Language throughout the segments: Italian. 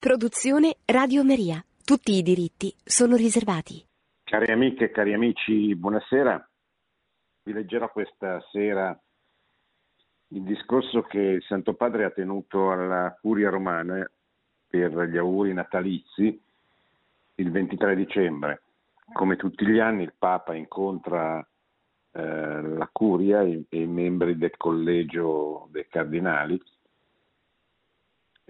Produzione Radio Maria. Tutti i diritti sono riservati. Cari amiche e cari amici, buonasera. Vi leggerò questa sera il discorso che il Santo Padre ha tenuto alla Curia Romana per gli auguri natalizi il 23 dicembre. Come tutti gli anni il Papa incontra eh, la Curia e i membri del Collegio dei Cardinali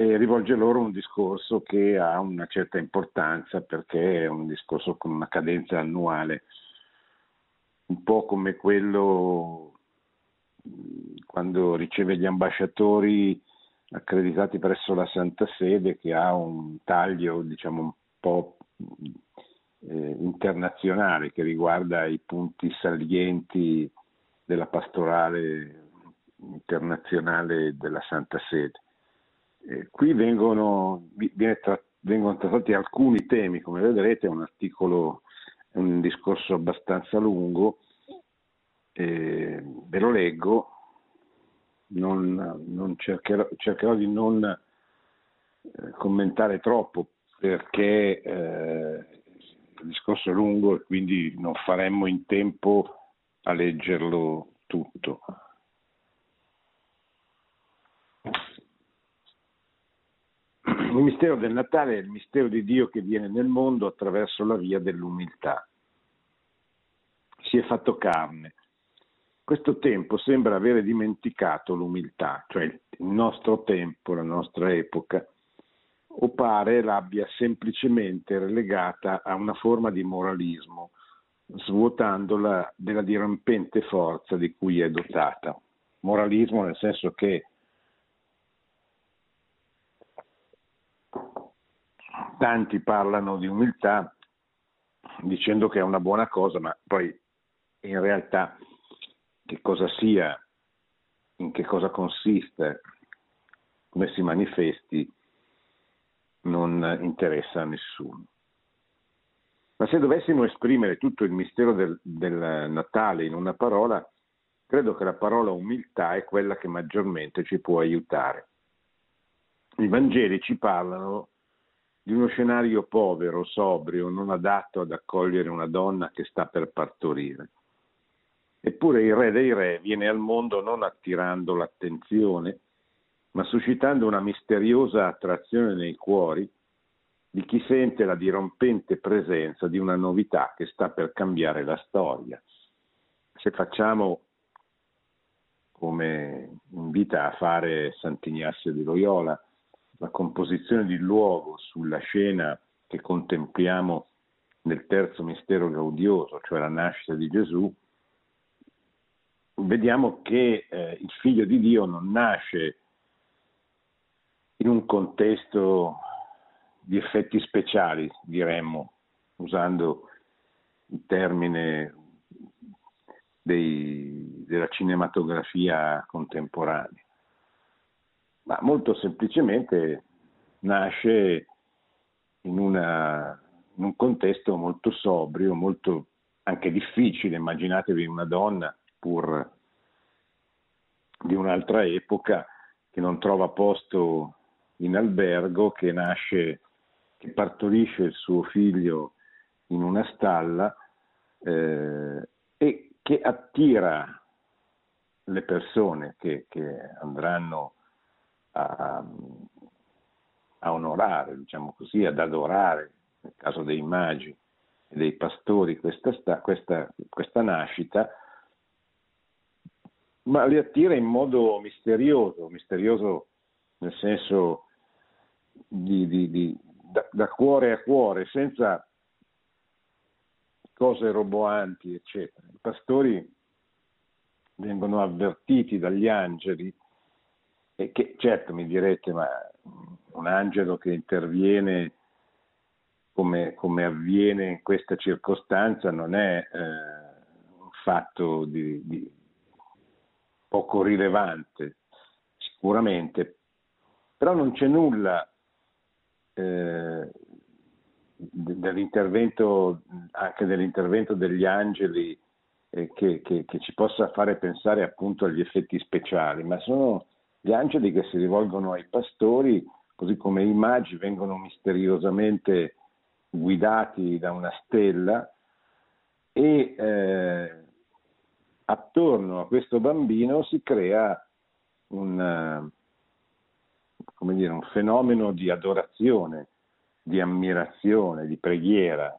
e rivolge loro un discorso che ha una certa importanza perché è un discorso con una cadenza annuale, un po' come quello quando riceve gli ambasciatori accreditati presso la Santa Sede che ha un taglio diciamo un po' eh, internazionale che riguarda i punti salienti della pastorale internazionale della Santa Sede. Eh, qui vengono, tra, vengono, trattati alcuni temi, come vedrete, è un articolo, è un discorso abbastanza lungo, eh, ve lo leggo, non, non cercherò, cercherò, di non eh, commentare troppo perché eh, il discorso è lungo e quindi non faremmo in tempo a leggerlo tutto. Il mistero del Natale è il mistero di Dio che viene nel mondo attraverso la via dell'umiltà. Si è fatto carne. Questo tempo sembra avere dimenticato l'umiltà, cioè il nostro tempo, la nostra epoca, o pare l'abbia semplicemente relegata a una forma di moralismo, svuotandola della dirompente forza di cui è dotata. Moralismo nel senso che tanti parlano di umiltà dicendo che è una buona cosa, ma poi in realtà che cosa sia, in che cosa consiste, come si manifesti, non interessa a nessuno. Ma se dovessimo esprimere tutto il mistero del, del, Natale in una parola, credo che la parola umiltà è quella che maggiormente ci può aiutare. I Vangeli ci parlano di uno scenario povero, sobrio, non adatto ad accogliere una donna che sta per partorire. Eppure il re dei re viene al mondo non attirando l'attenzione, ma suscitando una misteriosa attrazione nei cuori di chi sente la dirompente presenza di una novità che sta per cambiare la storia. Se facciamo come invita a fare Sant'Ignazio di Loyola, la composizione di luogo sulla scena che contempliamo nel terzo mistero gaudioso, cioè la nascita di Gesù, vediamo che eh, il figlio di Dio non nasce in un contesto di effetti speciali, diremmo, usando il termine dei, della cinematografia contemporanea ma molto semplicemente nasce in, una, in un contesto molto sobrio, molto anche difficile. Immaginatevi una donna, pur di un'altra epoca, che non trova posto in albergo, che nasce, che partorisce il suo figlio in una stalla eh, e che attira le persone che, che andranno a, a onorare, diciamo così, ad adorare, nel caso dei magi e dei pastori, questa, sta, questa, questa nascita, ma li attira in modo misterioso, misterioso nel senso di, di, di, da, da, cuore a cuore, senza cose roboanti, eccetera. I pastori vengono avvertiti dagli angeli e che certo mi direte, ma un angelo che interviene come, come avviene in questa circostanza non è eh, un fatto di, di poco rilevante, sicuramente, però non c'è nulla eh, dell'intervento, anche dell'intervento degli angeli eh, che, che, che, ci possa fare pensare appunto agli effetti speciali, ma sono gli angeli che si rivolgono ai pastori così come i magi vengono misteriosamente guidati da una stella e eh, attorno a questo bambino si crea un, dire, un fenomeno di adorazione, di ammirazione, di preghiera,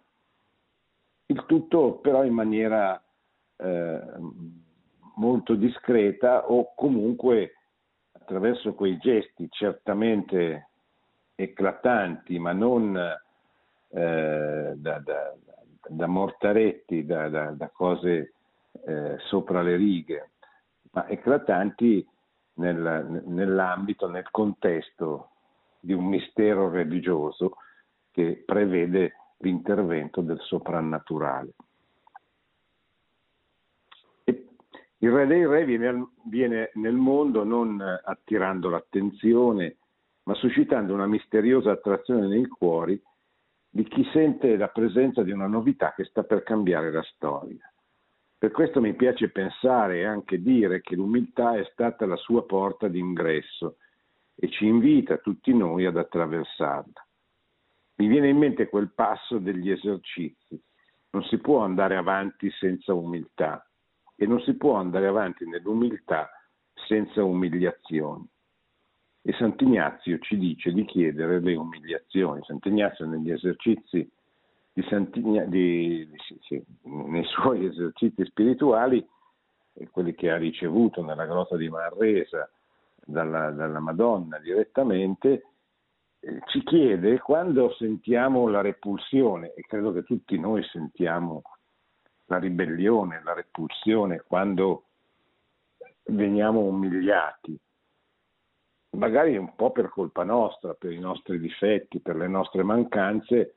il tutto però in maniera eh, molto discreta o comunque attraverso quei gesti certamente eclatanti, ma non eh, da, da, da, mortaretti, da, da cose eh, sopra le righe, ma eclatanti nel, nell'ambito, nel contesto di un mistero religioso che prevede l'intervento del soprannaturale. E il Re dei Re viene, viene nel mondo non attirando l'attenzione, ma suscitando una misteriosa attrazione nei cuori di chi sente la presenza di una novità che sta per cambiare la storia. Per questo mi piace pensare e anche dire che l'umiltà è stata la sua porta d'ingresso e ci invita tutti noi ad attraversarla. Mi viene in mente quel passo degli esercizi. Non si può andare avanti senza umiltà e non si può andare avanti nell'umiltà senza umiliazioni. E Sant'Ignazio ci dice di chiedere le umiliazioni. Sant'Ignazio negli esercizi di Santigna, di, sì, sì, nei suoi esercizi spirituali, quelli che ha ricevuto nella grotta di Manresa dalla, dalla Madonna direttamente, eh, ci chiede quando sentiamo la repulsione, e credo che tutti noi sentiamo la ribellione, la repulsione, quando veniamo umiliati, magari un po' per colpa nostra, per i nostri difetti, per le nostre mancanze,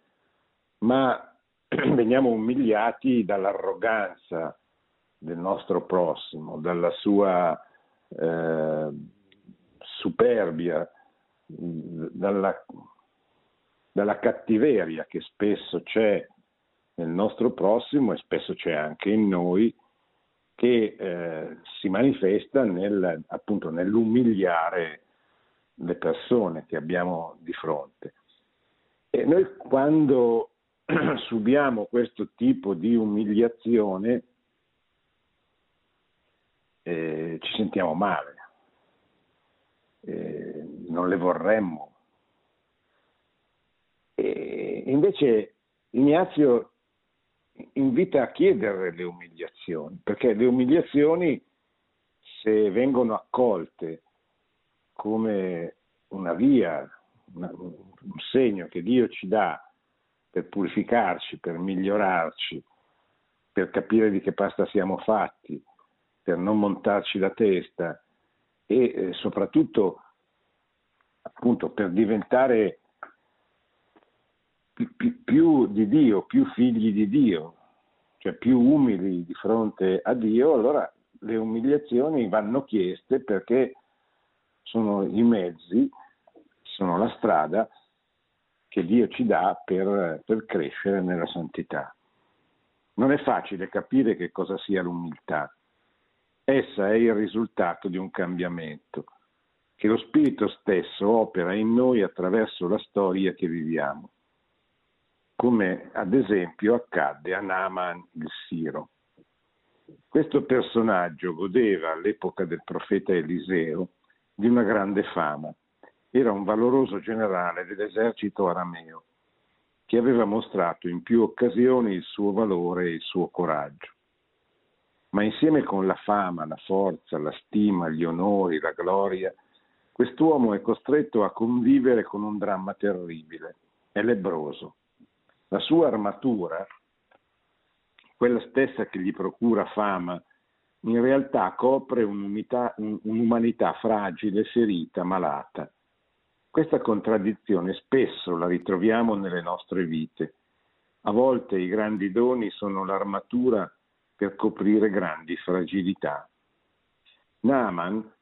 ma veniamo umiliati dall'arroganza del nostro prossimo, dalla sua eh, superbia, dalla, dalla cattiveria che spesso c'è nel nostro prossimo e spesso c'è anche in noi, che eh, si manifesta nel, appunto nell'umiliare le persone che abbiamo di fronte. E noi quando subiamo questo tipo di umiliazione eh, ci sentiamo male, eh, non le vorremmo. E invece Ignazio invita a chiedere le umiliazioni, perché le umiliazioni, se vengono accolte come una via, un segno che Dio ci dà per purificarci, per migliorarci, per capire di che pasta siamo fatti, per non montarci la testa e eh, soprattutto appunto per diventare più, di Dio, più figli di Dio, cioè più umili di fronte a Dio, allora le umiliazioni vanno chieste perché sono i mezzi, sono la strada che Dio ci dà per, per crescere nella santità. Non è facile capire che cosa sia l'umiltà. Essa è il risultato di un cambiamento, che lo Spirito stesso opera in noi attraverso la storia che viviamo, come ad esempio accadde a Naaman il Siro. Questo personaggio godeva all'epoca del profeta Eliseo di una grande fama era un valoroso generale dell'esercito arameo, che aveva mostrato in più occasioni il suo valore e il suo coraggio. Ma insieme con la fama, la forza, la stima, gli onori, la gloria, quest'uomo è costretto a convivere con un dramma terribile. È lebroso. La sua armatura, quella stessa che gli procura fama, in realtà copre un'umanità fragile, ferita, malata. Questa contraddizione spesso la ritroviamo nelle nostre vite. A volte i grandi doni sono l'armatura per coprire grandi fragilità. Naaman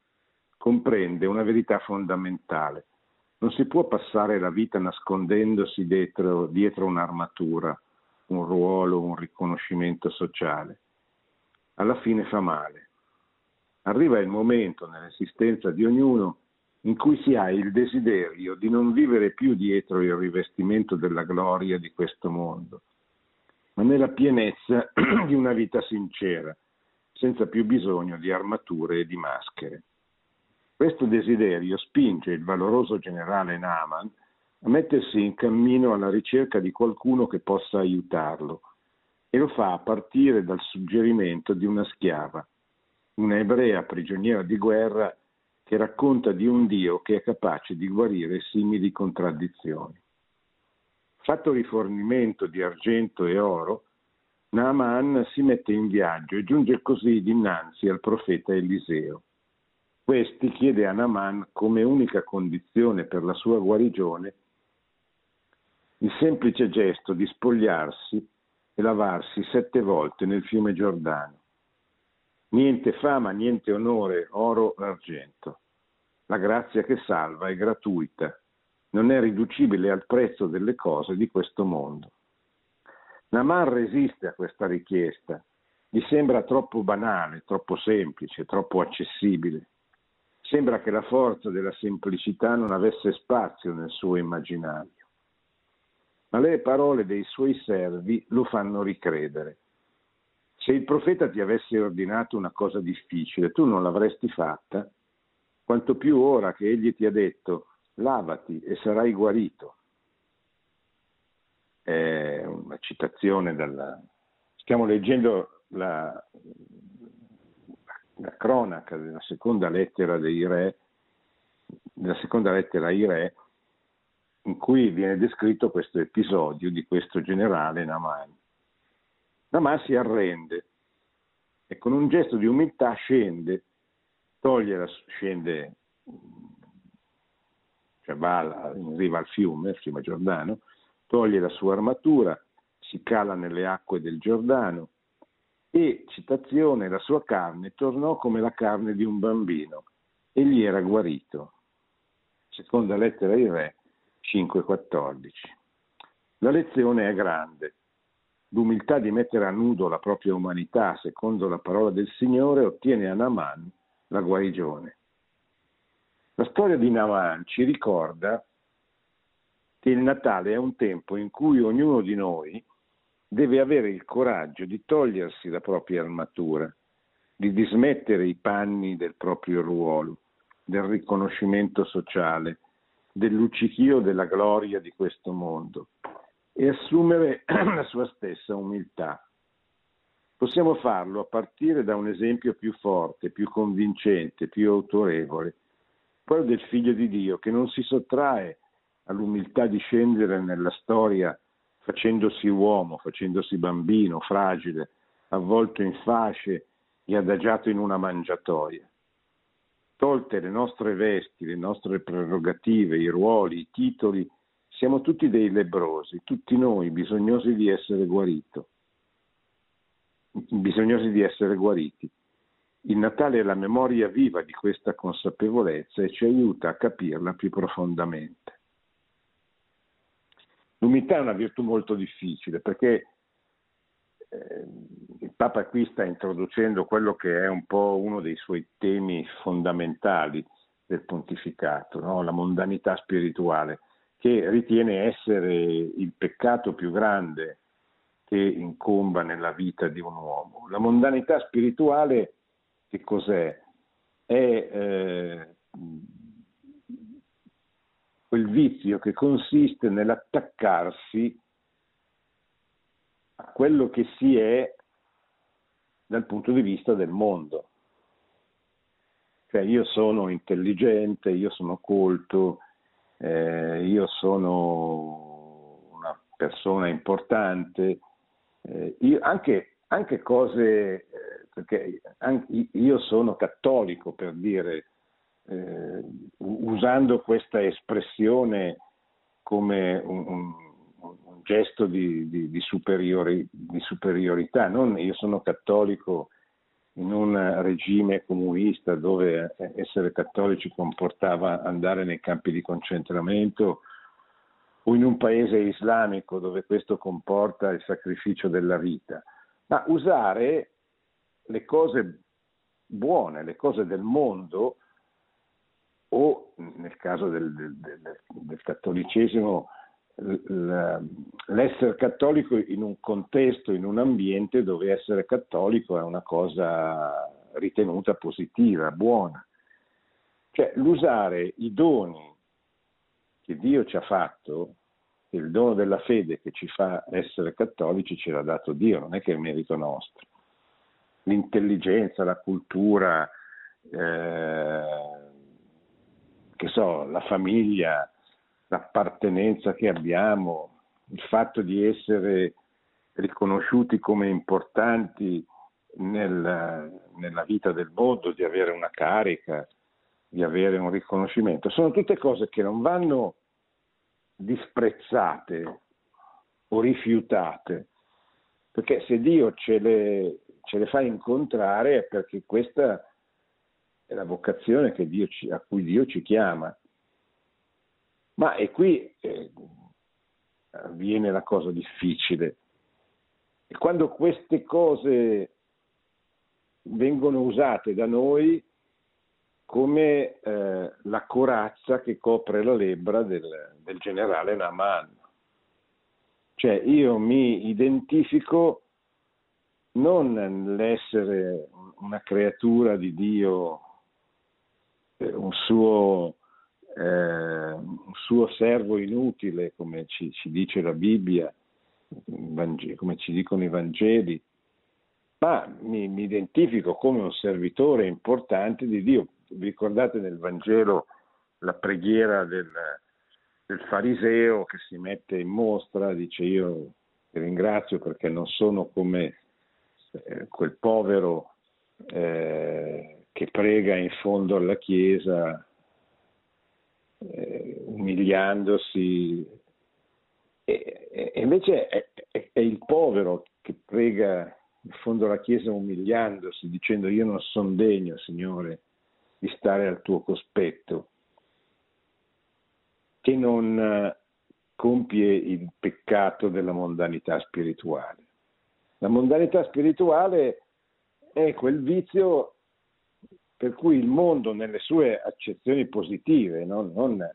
comprende una verità fondamentale. Non si può passare la vita nascondendosi dietro, dietro un'armatura, un ruolo, un riconoscimento sociale. Alla fine fa male. Arriva il momento nell'esistenza di ognuno in cui si ha il desiderio di non vivere più dietro il rivestimento della gloria di questo mondo, ma nella pienezza di una vita sincera, senza più bisogno di armature e di maschere. Questo desiderio spinge il valoroso generale Naaman a mettersi in cammino alla ricerca di qualcuno che possa aiutarlo e lo fa a partire dal suggerimento di una schiava, una ebrea prigioniera di guerra che racconta di un Dio che è capace di guarire simili contraddizioni. Fatto rifornimento di argento e oro, Naaman si mette in viaggio e giunge così dinanzi al profeta Eliseo. Questi chiede a Naaman come unica condizione per la sua guarigione il semplice gesto di spogliarsi e lavarsi sette volte nel fiume Giordano. Niente fama, niente onore, oro argento. La grazia che salva è gratuita, non è riducibile al prezzo delle cose di questo mondo. Naman resiste a questa richiesta, gli sembra troppo banale, troppo semplice, troppo accessibile. Sembra che la forza della semplicità non avesse spazio nel suo immaginario. Ma le parole dei suoi servi lo fanno ricredere. Se il profeta ti avesse ordinato una cosa difficile, tu non l'avresti fatta? quanto più ora che egli ti ha detto lavati e sarai guarito. È una citazione dalla... Stiamo leggendo la, la cronaca della seconda lettera dei re, della seconda lettera ai re, in cui viene descritto questo episodio di questo generale Naman. Naman si arrende e con un gesto di umiltà scende toglie la, scende, cioè va in riva al fiume, il fiume Giordano, toglie la sua armatura, si cala nelle acque del Giordano e, citazione, la sua carne tornò come la carne di un bambino, egli era guarito. Seconda lettera ai re 5.14. La lezione è grande. L'umiltà di mettere a nudo la propria umanità, secondo la parola del Signore, ottiene a Naaman la guarigione. La storia di Naman ci ricorda che il Natale è un tempo in cui ognuno di noi deve avere il coraggio di togliersi la propria armatura, di dismettere i panni del proprio ruolo, del riconoscimento sociale, del luccichio della gloria di questo mondo e assumere la sua stessa umiltà. Possiamo farlo a partire da un esempio più forte, più convincente, più autorevole, quello del figlio di Dio che non si sottrae all'umiltà di scendere nella storia facendosi uomo, facendosi bambino, fragile, avvolto in fasce e adagiato in una mangiatoia. Tolte le nostre vesti, le nostre prerogative, i ruoli, i titoli, siamo tutti dei lebrosi, tutti noi bisognosi di essere guarito bisognosi di essere guariti. Il Natale è la memoria viva di questa consapevolezza e ci aiuta a capirla più profondamente. L'umiltà è una virtù molto difficile perché eh, il Papa qui sta introducendo quello che è un po' uno dei suoi temi fondamentali del pontificato, no? la mondanità spirituale, che ritiene essere il peccato più grande che incomba nella vita di un uomo. La mondanità spirituale che cos'è? È eh, quel vizio che consiste nell'attaccarsi a quello che si è dal punto di vista del mondo. Cioè io sono intelligente, io sono colto, eh, io sono una persona importante, eh, io, anche, anche, cose, eh, perché anche io sono cattolico per dire, eh, usando questa espressione come un, un, un gesto di, di, di, superiori, di, superiorità, non, io sono cattolico in un regime comunista dove essere cattolici comportava andare nei campi di concentramento o in un paese islamico dove questo comporta il sacrificio della vita, ma usare le cose buone, le cose del mondo o nel caso del, del, del, del cattolicesimo l'essere cattolico in un contesto, in un ambiente dove essere cattolico è una cosa ritenuta positiva, buona. Cioè l'usare i doni che Dio ci ha fatto, il dono della fede che ci fa essere cattolici ce l'ha dato Dio, non è che è merito nostro. L'intelligenza, la cultura, eh, che so, la famiglia, l'appartenenza che abbiamo, il fatto di essere riconosciuti come importanti nel, nella vita del mondo, di avere una carica, di avere un riconoscimento, sono tutte cose che non vanno disprezzate o rifiutate, perché se Dio ce le, ce le fa incontrare è perché questa è la vocazione ci, a cui Dio ci chiama. Ma è qui eh, avviene la cosa difficile. E quando queste cose vengono usate da noi come eh, la corazza che copre la lebbra del, del generale Naman. Cioè io mi identifico non nell'essere una creatura di Dio, un suo eh, un suo servo inutile, come ci, ci dice la Bibbia, come ci dicono i Vangeli, ma mi, mi, identifico come un servitore importante di Dio. Vi ricordate nel Vangelo la preghiera del, del fariseo che si mette in mostra, dice io ti ringrazio perché non sono come eh, quel povero eh, che prega in fondo alla chiesa eh, umiliandosi. E, e invece è, è, è, il povero che prega in fondo alla Chiesa umiliandosi, dicendo io non sono degno, Signore, di stare al tuo cospetto, che non eh, compie il peccato della mondanità spirituale. La mondanità spirituale è quel vizio per cui il mondo nelle sue accezioni positive, no? non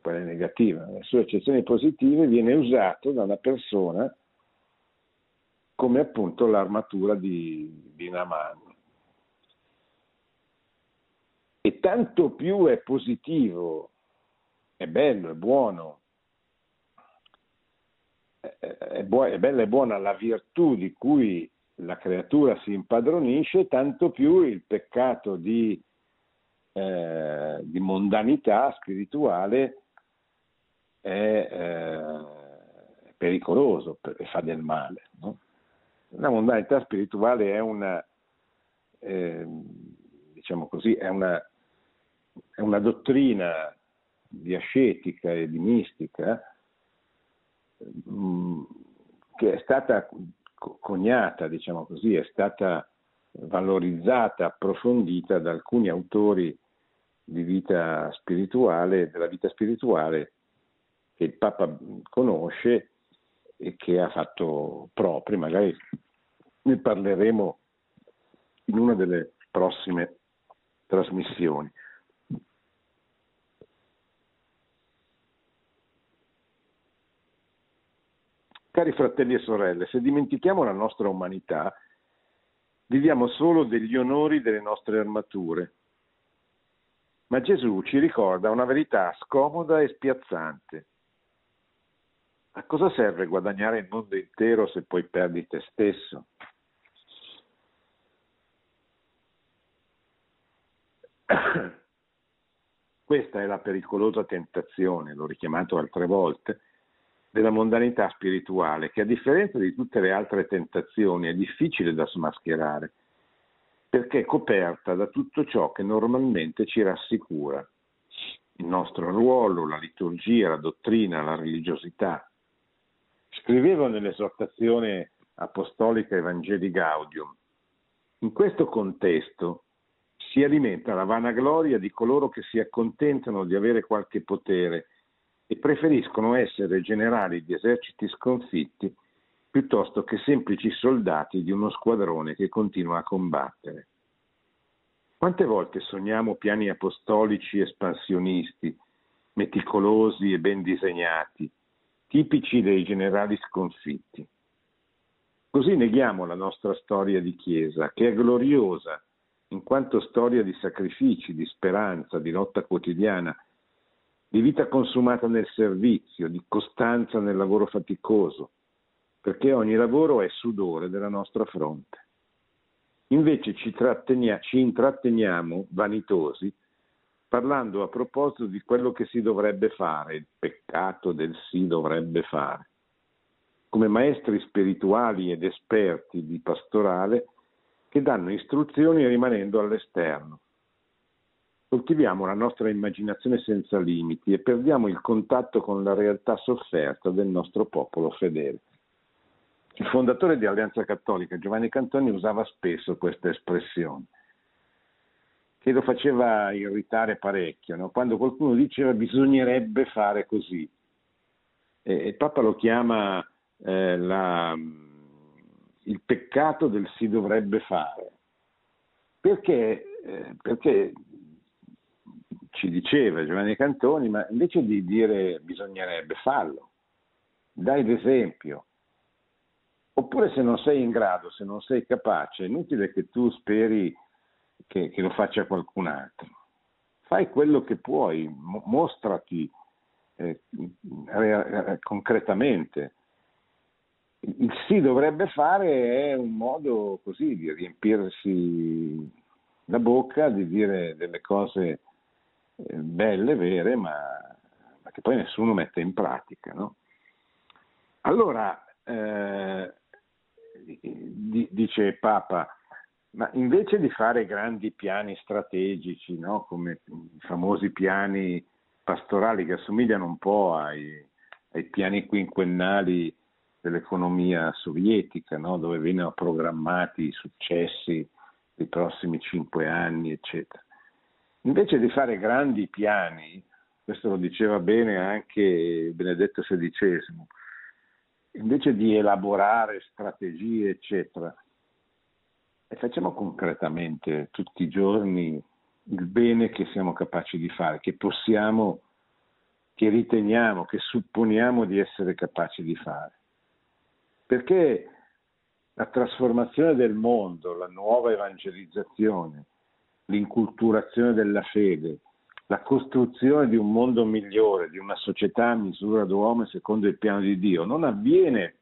quelle negative, nelle sue accezioni positive viene usato da una persona come appunto l'armatura di, di Naman. E tanto più è positivo, è bello, è buono, è, bu- è bella e buona la virtù di cui la creatura si impadronisce, tanto più il peccato di, eh, di mondanità spirituale è eh, pericoloso e fa del male. No? La mondanità spirituale è una, eh, diciamo così, è una, è una dottrina di ascetica e di mistica mh, mm, che è stata coniata, diciamo così, è stata valorizzata, approfondita da alcuni autori di vita spirituale, della vita spirituale che il Papa conosce e che ha fatto propri, magari ne parleremo in una delle prossime trasmissioni. Cari fratelli e sorelle, se dimentichiamo la nostra umanità, viviamo solo degli onori delle nostre armature. Ma Gesù ci ricorda una verità scomoda e spiazzante. A cosa serve guadagnare il mondo intero se poi perdi te stesso? Questa è la pericolosa tentazione, l'ho richiamato altre volte, della mondanità spirituale, che a differenza di tutte le altre tentazioni è difficile da smascherare, perché è coperta da tutto ciò che normalmente ci rassicura, il nostro ruolo, la liturgia, la dottrina, la religiosità. Scrivevo nell'esortazione apostolica Evangeli Gaudium, in questo contesto si alimenta la vanagloria di coloro che si accontentano di avere qualche potere e preferiscono essere generali di eserciti sconfitti piuttosto che semplici soldati di uno squadrone che continua a combattere. Quante volte sogniamo piani apostolici espansionisti, meticolosi e ben disegnati, tipici dei generali sconfitti? Così neghiamo la nostra storia di Chiesa, che è gloriosa in quanto storia di sacrifici, di speranza, di lotta quotidiana, di vita consumata nel servizio, di costanza nel lavoro faticoso, perché ogni lavoro è sudore della nostra fronte. Invece ci, ci intratteniamo vanitosi parlando a proposito di quello che si dovrebbe fare, il peccato del si dovrebbe fare. Come maestri spirituali ed esperti di pastorale che danno istruzioni rimanendo all'esterno. Coltiviamo la nostra immaginazione senza limiti e perdiamo il contatto con la realtà sofferta del nostro popolo fedele. Il fondatore di Alleanza Cattolica, Giovanni Cantoni, usava spesso questa espressione, che lo faceva irritare parecchio, no? quando qualcuno diceva bisognerebbe fare così. E il Papa lo chiama eh, la, il peccato del si dovrebbe fare. Perché? Eh, perché ci diceva Giovanni Cantoni, ma invece di dire bisognerebbe farlo, dai l'esempio, Oppure se non sei in grado, se non sei capace, è inutile che tu speri che, che lo faccia qualcun altro. Fai quello che puoi, mo- mostrati eh, eh, concretamente. Il sì dovrebbe fare è un modo così di riempirsi la bocca, di dire delle cose belle, vere, ma, ma, che poi nessuno mette in pratica. No? Allora, eh, dice Papa, ma invece di fare grandi piani strategici, no? come i famosi piani pastorali che assomigliano un po' ai, ai piani quinquennali dell'economia sovietica, no? dove vengono programmati i successi dei prossimi cinque anni, eccetera. Invece di fare grandi piani, questo lo diceva bene anche Benedetto XVI, invece di elaborare strategie, eccetera, e facciamo concretamente tutti i giorni il bene che siamo capaci di fare, che possiamo, che riteniamo, che supponiamo di essere capaci di fare. Perché la trasformazione del mondo, la nuova evangelizzazione, l'inculturazione della fede, la costruzione di un mondo migliore, di una società a misura d'uomo secondo il piano di Dio, non avviene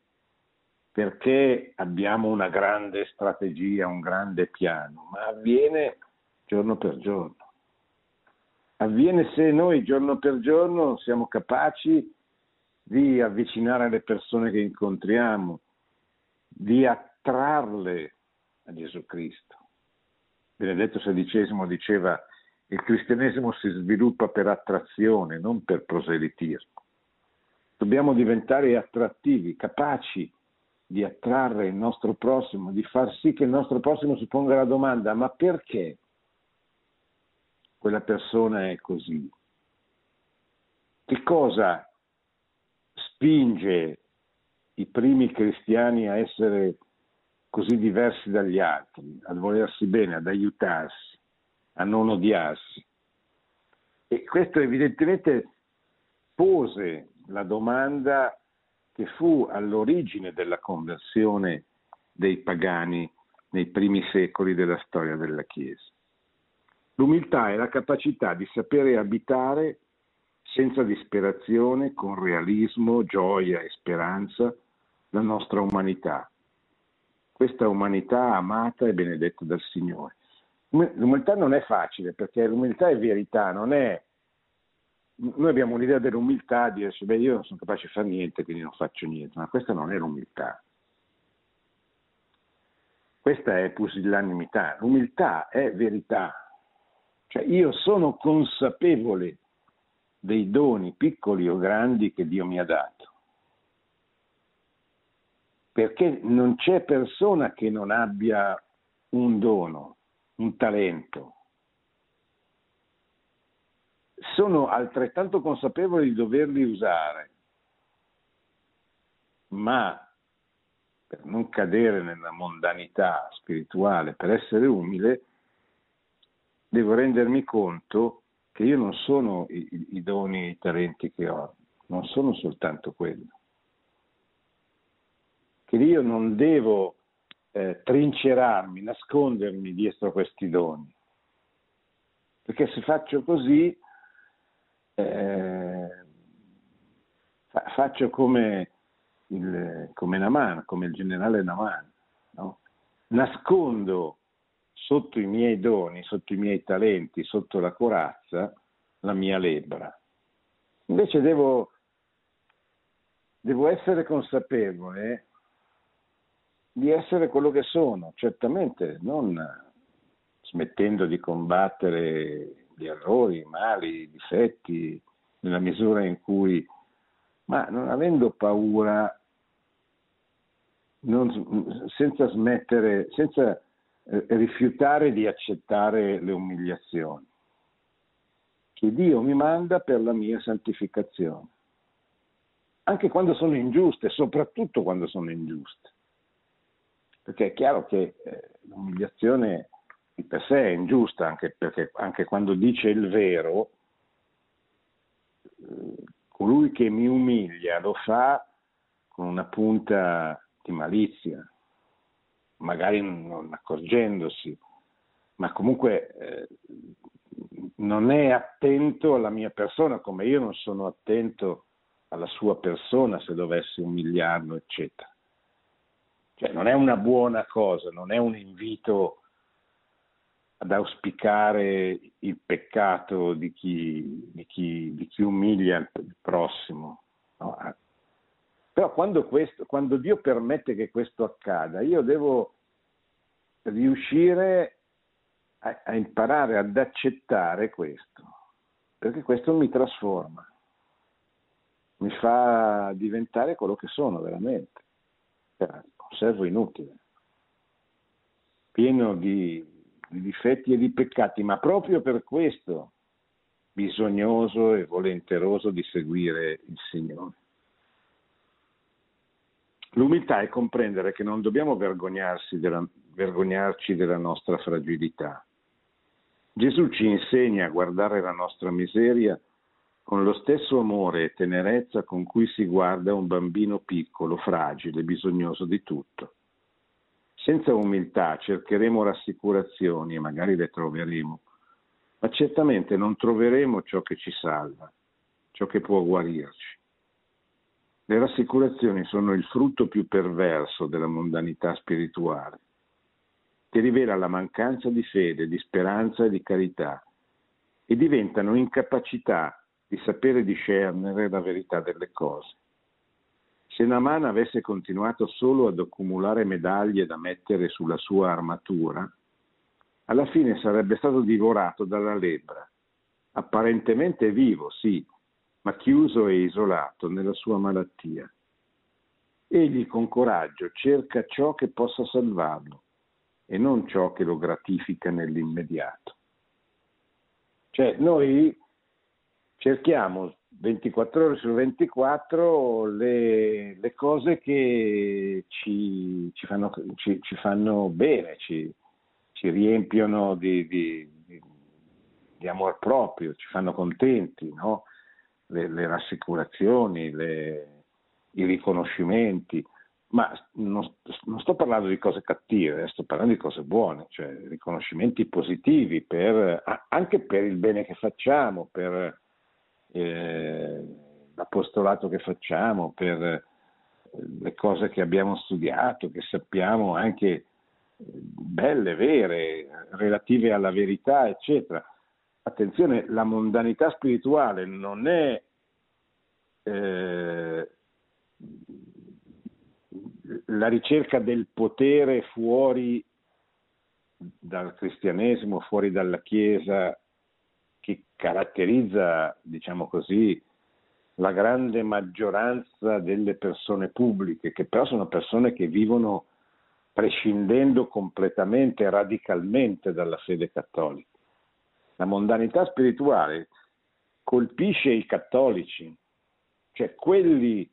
perché abbiamo una grande strategia, un grande piano, ma avviene giorno per giorno. Avviene se noi giorno per giorno siamo capaci di avvicinare le persone che incontriamo, di attrarle a Gesù Cristo. Benedetto XVI diceva il cristianesimo si sviluppa per attrazione, non per proselitismo. Dobbiamo diventare attrattivi, capaci di attrarre il nostro prossimo, di far sì che il nostro prossimo si ponga la domanda, ma perché quella persona è così? Che cosa spinge i primi cristiani a essere così diversi dagli altri, a volersi bene, ad aiutarsi? a non odiarsi. E questo evidentemente pose la domanda che fu all'origine della conversione dei pagani nei primi secoli della storia della Chiesa. L'umiltà è la capacità di sapere abitare senza disperazione, con realismo, gioia e speranza, la nostra umanità. Questa umanità amata e benedetta dal Signore. L'umiltà non è facile perché l'umiltà è verità, non è... Noi abbiamo un'idea dell'umiltà di dire, beh io non sono capace di fare niente, quindi non faccio niente, ma questa non è l'umiltà. Questa è pusillanimità. L'umiltà è verità. Cioè io sono consapevole dei doni piccoli o grandi che Dio mi ha dato. Perché non c'è persona che non abbia un dono, un talento. Sono altrettanto consapevole di doverli usare, ma per non cadere nella mondanità spirituale, per essere umile, devo rendermi conto che io non sono i, i doni i talenti che ho, non sono soltanto quello. Che io non devo eh, trincerarmi, nascondermi dietro questi doni. Perché se faccio così, eh, fa, faccio come, il, come Naman, come il generale Naman. No? Nascondo sotto i miei doni, sotto i miei talenti, sotto la corazza, la mia lebbra. Invece devo, devo essere consapevole di essere quello che sono, certamente non smettendo di combattere gli errori, i mali, i difetti, nella misura in cui, ma non avendo paura, non, senza smettere, senza eh, rifiutare di accettare le umiliazioni che Dio mi manda per la mia santificazione, anche quando sono ingiuste, soprattutto quando sono ingiuste perché è chiaro che eh, l'umiliazione di per sé è ingiusta, anche perché anche quando dice il vero, eh, colui che mi umilia lo fa con una punta di malizia, magari non accorgendosi, ma comunque eh, non è attento alla mia persona come io non sono attento alla sua persona se dovessi umiliarlo, eccetera. Cioè, non è una buona cosa, non è un invito ad auspicare il peccato di chi, di chi, di chi umilia il prossimo. No? Però quando, questo, quando Dio permette che questo accada, io devo riuscire a, a imparare ad accettare questo, perché questo mi trasforma, mi fa diventare quello che sono veramente servo inutile, pieno di, di difetti e di peccati, ma proprio per questo bisognoso e volenteroso di seguire il Signore. L'umiltà è comprendere che non dobbiamo della, vergognarci della nostra fragilità. Gesù ci insegna a guardare la nostra miseria con lo stesso amore e tenerezza con cui si guarda un bambino piccolo, fragile, bisognoso di tutto. Senza umiltà cercheremo rassicurazioni e magari le troveremo, ma certamente non troveremo ciò che ci salva, ciò che può guarirci. Le rassicurazioni sono il frutto più perverso della mondanità spirituale, che rivela la mancanza di fede, di speranza e di carità e diventano incapacità di sapere discernere la verità delle cose. Se Naman avesse continuato solo ad accumulare medaglie da mettere sulla sua armatura, alla fine sarebbe stato divorato dalla lebbra, apparentemente vivo, sì, ma chiuso e isolato nella sua malattia. Egli con coraggio cerca ciò che possa salvarlo e non ciò che lo gratifica nell'immediato. Cioè noi cerchiamo 24 ore su 24 le, le cose che ci, ci, fanno, ci, ci fanno, bene, ci, riempiono di, di, di, di, amor proprio, ci fanno contenti, no? le, le, rassicurazioni, le, i riconoscimenti, ma non, non, sto parlando di cose cattive, sto parlando di cose buone, cioè riconoscimenti positivi per, anche per il bene che facciamo, per eh, l'apostolato che facciamo, per eh, le cose che abbiamo studiato, che sappiamo anche eh, belle, vere, relative alla verità, eccetera. Attenzione, la mondanità spirituale non è eh, la ricerca del potere fuori dal cristianesimo, fuori dalla Chiesa, che caratterizza, diciamo così, la grande maggioranza delle persone pubbliche, che però sono persone che vivono prescindendo completamente, radicalmente dalla fede cattolica. La mondanità spirituale colpisce i cattolici, cioè quelli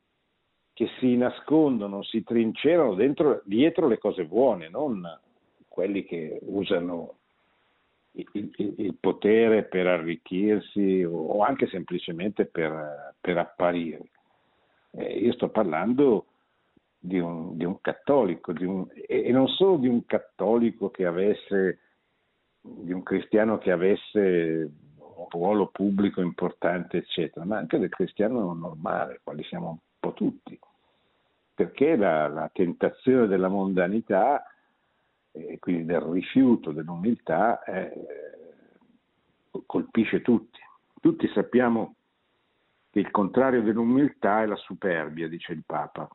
che si nascondono, si trincerano dentro, dietro le cose buone, non quelli che usano il, il, il, potere per arricchirsi o anche semplicemente per, per apparire. Eh, io sto parlando di un, di un cattolico, di un, e non solo di un cattolico che avesse, di un cristiano che avesse un ruolo pubblico importante, eccetera, ma anche del cristiano normale, quali siamo un po' tutti, perché la, la tentazione della mondanità e quindi del rifiuto dell'umiltà eh, colpisce tutti. Tutti sappiamo che il contrario dell'umiltà è la superbia, dice il Papa.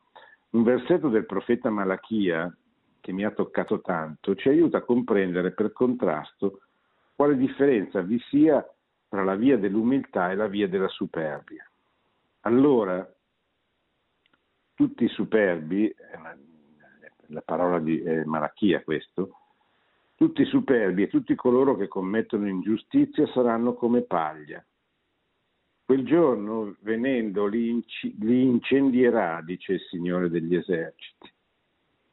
Un versetto del profeta Malachia, che mi ha toccato tanto, ci aiuta a comprendere per contrasto quale differenza vi sia tra la via dell'umiltà e la via della superbia. Allora, tutti i superbi, eh, la parola di eh, Malachia questo, tutti i superbi e tutti coloro che commettono ingiustizia saranno come paglia. Quel giorno, venendo, li, inc- li incendierà, dice il Signore degli eserciti,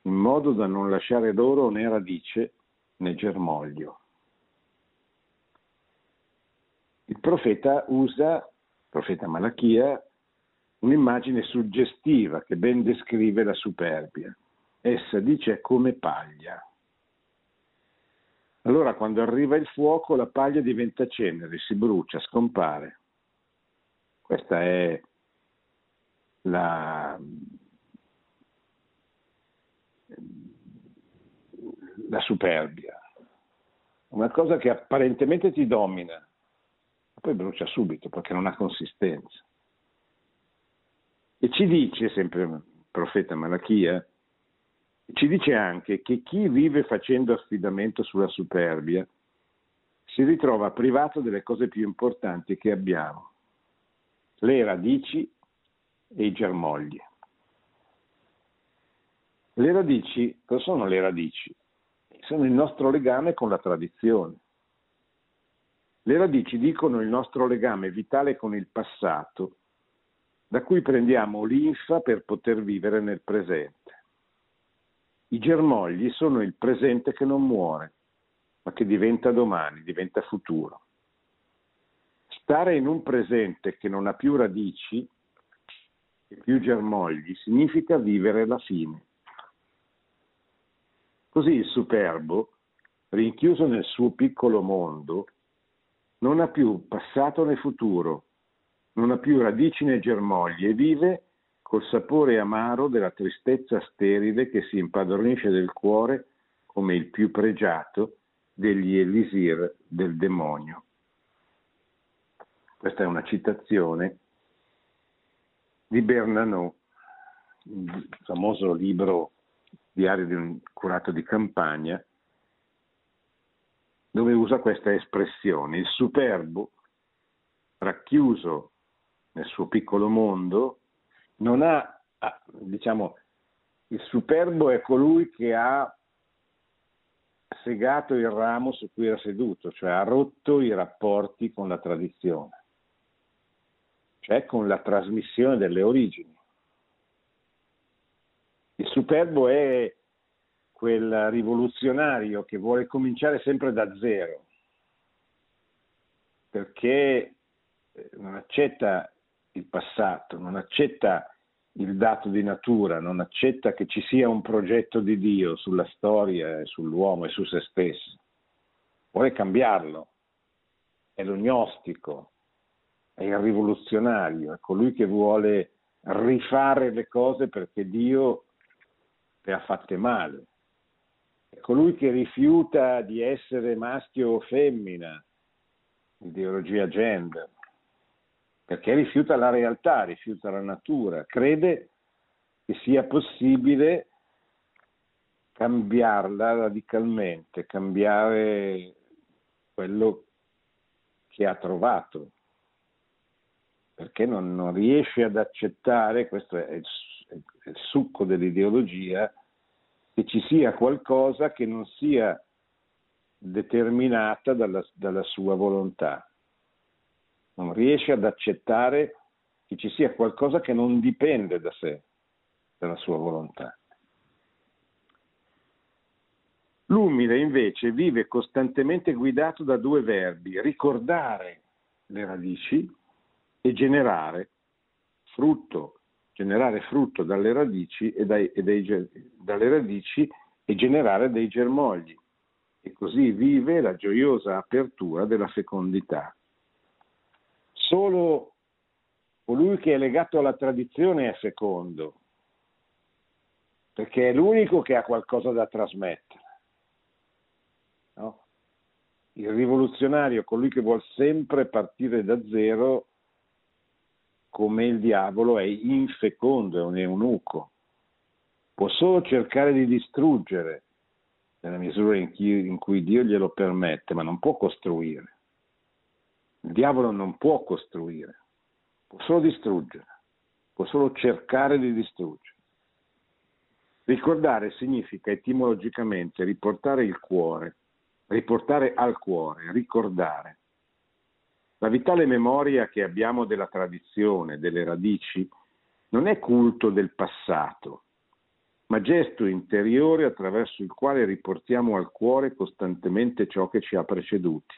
in modo da non lasciare loro né radice né germoglio. Il profeta usa, il profeta Malachia, un'immagine suggestiva che ben descrive la superbia. Essa dice come paglia. Allora quando arriva il fuoco la paglia diventa cenere, si brucia, scompare. Questa è la, la superbia, una cosa che apparentemente ti domina, ma poi brucia subito perché non ha consistenza. E ci dice, sempre il profeta Malachia, ci dice anche che chi vive facendo affidamento sulla superbia si ritrova privato delle cose più importanti che abbiamo, le radici e i germogli. Le radici, cosa sono le radici? Sono il nostro legame con la tradizione. Le radici dicono il nostro legame vitale con il passato, da cui prendiamo l'infa per poter vivere nel presente. I germogli sono il presente che non muore, ma che diventa domani, diventa futuro. Stare in un presente che non ha più radici e più germogli significa vivere la fine. Così il superbo, rinchiuso nel suo piccolo mondo, non ha più passato né futuro, non ha più radici né germogli e vive col sapore amaro della tristezza sterile che si impadronisce del cuore come il più pregiato degli elisir del demonio. Questa è una citazione di Bernanot, il famoso libro Diario di un curato di campagna, dove usa questa espressione. Il superbo, racchiuso nel suo piccolo mondo, non ha, diciamo, il superbo è colui che ha segato il ramo su cui era seduto, cioè ha rotto i rapporti con la tradizione, cioè con la trasmissione delle origini. Il superbo è quel rivoluzionario che vuole cominciare sempre da zero, perché eh, non accetta il passato, non accetta il dato di natura, non accetta che ci sia un progetto di Dio sulla storia, sull'uomo e su se stesso. Vuole cambiarlo. È lo gnostico, è il rivoluzionario, è colui che vuole rifare le cose perché Dio le ha fatte male. È colui che rifiuta di essere maschio o femmina, ideologia gender perché rifiuta la realtà, rifiuta la natura, crede che sia possibile cambiarla radicalmente, cambiare quello che ha trovato, perché non, non riesce ad accettare, questo è il, è il succo dell'ideologia, che ci sia qualcosa che non sia determinata dalla, dalla sua volontà non riesce ad accettare che ci sia qualcosa che non dipende da sé, dalla sua volontà. L'umile invece vive costantemente guidato da due verbi, ricordare le radici e generare frutto, generare frutto dalle radici e, dai, e dei, dalle radici e generare dei germogli. E così vive la gioiosa apertura della fecondità. Solo colui che è legato alla tradizione è fecondo, perché è l'unico che ha qualcosa da trasmettere. No? Il rivoluzionario, colui che vuole sempre partire da zero, come il diavolo, è infecondo, è un eunuco. Può solo cercare di distruggere nella misura in, chi, in cui Dio glielo permette, ma non può costruire. Il diavolo non può costruire, può solo distruggere, può solo cercare di distruggere. Ricordare significa etimologicamente riportare il cuore, riportare al cuore, ricordare. La vitale memoria che abbiamo della tradizione, delle radici, non è culto del passato, ma gesto interiore attraverso il quale riportiamo al cuore costantemente ciò che ci ha preceduti,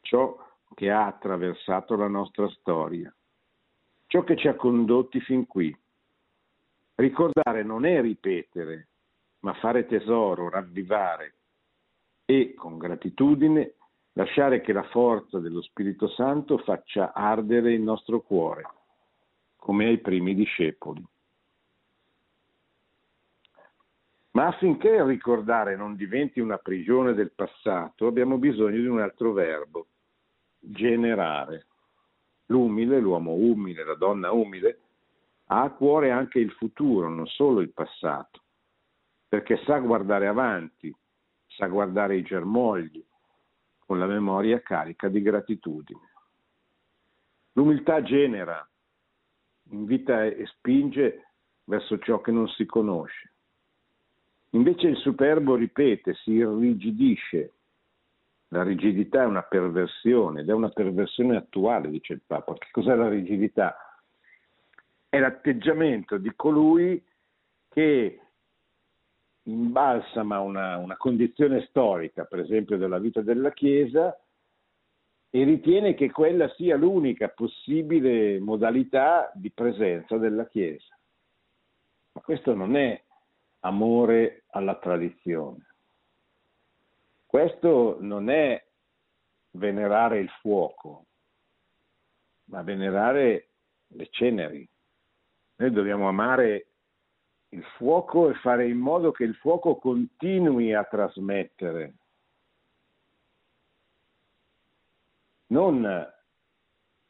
ciò che ha attraversato la nostra storia, ciò che ci ha condotti fin qui. Ricordare non è ripetere, ma fare tesoro, ravvivare e, con gratitudine, lasciare che la forza dello Spirito Santo faccia ardere il nostro cuore, come ai primi discepoli. Ma affinché il ricordare non diventi una prigione del passato, abbiamo bisogno di un altro verbo, generare. L'umile, l'uomo umile, la donna umile, ha a cuore anche il futuro, non solo il passato, perché sa guardare avanti, sa guardare i germogli, con la memoria carica di gratitudine. L'umiltà genera, invita e spinge verso ciò che non si conosce. Invece il superbo ripete, si irrigidisce. La rigidità è una perversione ed è una perversione attuale, dice il Papa. Che cos'è la rigidità? È l'atteggiamento di colui che imbalsama una, una condizione storica, per esempio della vita della Chiesa, e ritiene che quella sia l'unica possibile modalità di presenza della Chiesa. Ma questo non è amore alla tradizione. Questo non è venerare il fuoco, ma venerare le ceneri. Noi dobbiamo amare il fuoco e fare in modo che il fuoco continui a trasmettere, non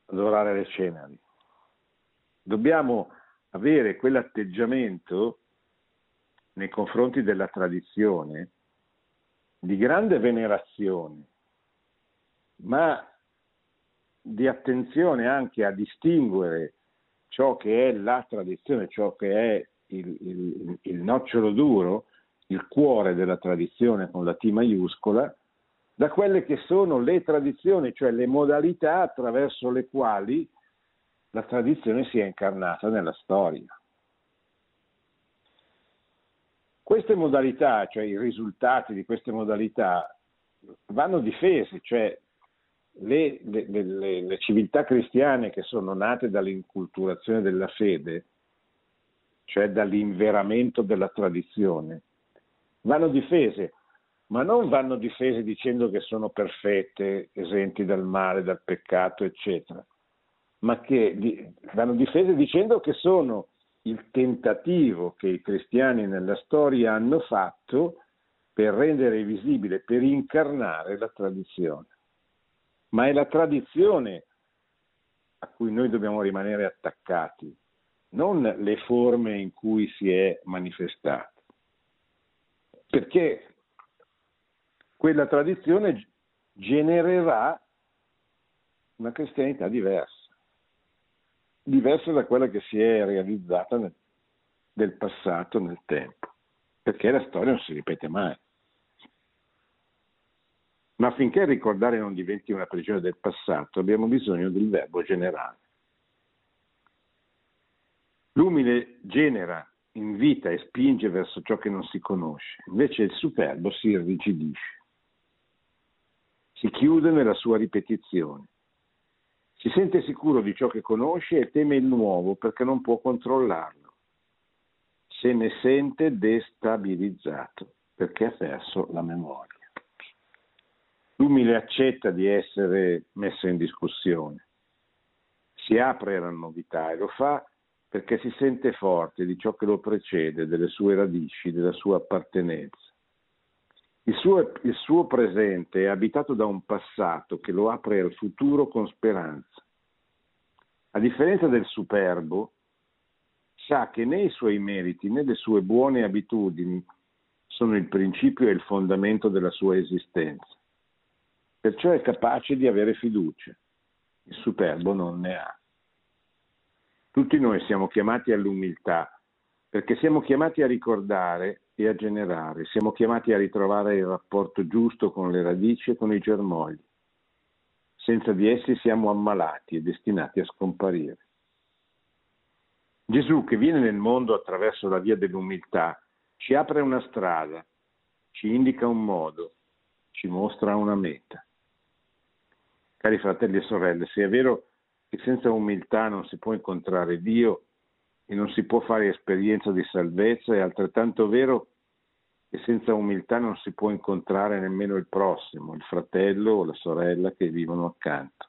adorare le ceneri. Dobbiamo avere quell'atteggiamento nei confronti della tradizione di grande venerazione, ma di attenzione anche a distinguere ciò che è la tradizione, ciò che è il, il, il nocciolo duro, il cuore della tradizione con la T maiuscola, da quelle che sono le tradizioni, cioè le modalità attraverso le quali la tradizione si è incarnata nella storia. Queste modalità, cioè i risultati di queste modalità, vanno difesi, cioè le, le, le, le civiltà cristiane che sono nate dall'inculturazione della fede cioè dall'inveramento della tradizione, vanno difese, ma non vanno difese dicendo che sono perfette, esenti dal male, dal peccato, eccetera, ma che vanno difese dicendo che sono il tentativo che i cristiani nella storia hanno fatto per rendere visibile, per incarnare la tradizione. Ma è la tradizione a cui noi dobbiamo rimanere attaccati, non le forme in cui si è manifestato, perché quella tradizione genererà una cristianità diversa, diversa da quella che si è realizzata nel, del passato nel tempo, perché la storia non si ripete mai. Ma affinché ricordare non diventi una prigione del passato, abbiamo bisogno del verbo generale. L'umile genera invita e spinge verso ciò che non si conosce, invece il superbo si irrigidisce, si chiude nella sua ripetizione, si sente sicuro di ciò che conosce e teme il nuovo perché non può controllarlo, se ne sente destabilizzato perché ha perso la memoria. L'umile accetta di essere messo in discussione, si apre alla novità e lo fa perché si sente forte di ciò che lo precede, delle sue radici, della sua appartenenza. Il suo, il suo, presente è abitato da un passato che lo apre al futuro con speranza. A differenza del superbo, sa che né i suoi meriti né le sue buone abitudini sono il principio e il fondamento della sua esistenza. Perciò è capace di avere fiducia. Il superbo non ne ha. Tutti noi siamo chiamati all'umiltà perché siamo chiamati a ricordare e a generare, siamo chiamati a ritrovare il rapporto giusto con le radici e con i germogli. Senza di essi siamo ammalati e destinati a scomparire. Gesù che viene nel mondo attraverso la via dell'umiltà ci apre una strada, ci indica un modo, ci mostra una meta. Cari fratelli e sorelle, se è vero che senza umiltà non si può incontrare Dio e non si può fare esperienza di salvezza, è altrettanto vero che senza umiltà non si può incontrare nemmeno il prossimo, il fratello o la sorella che vivono accanto.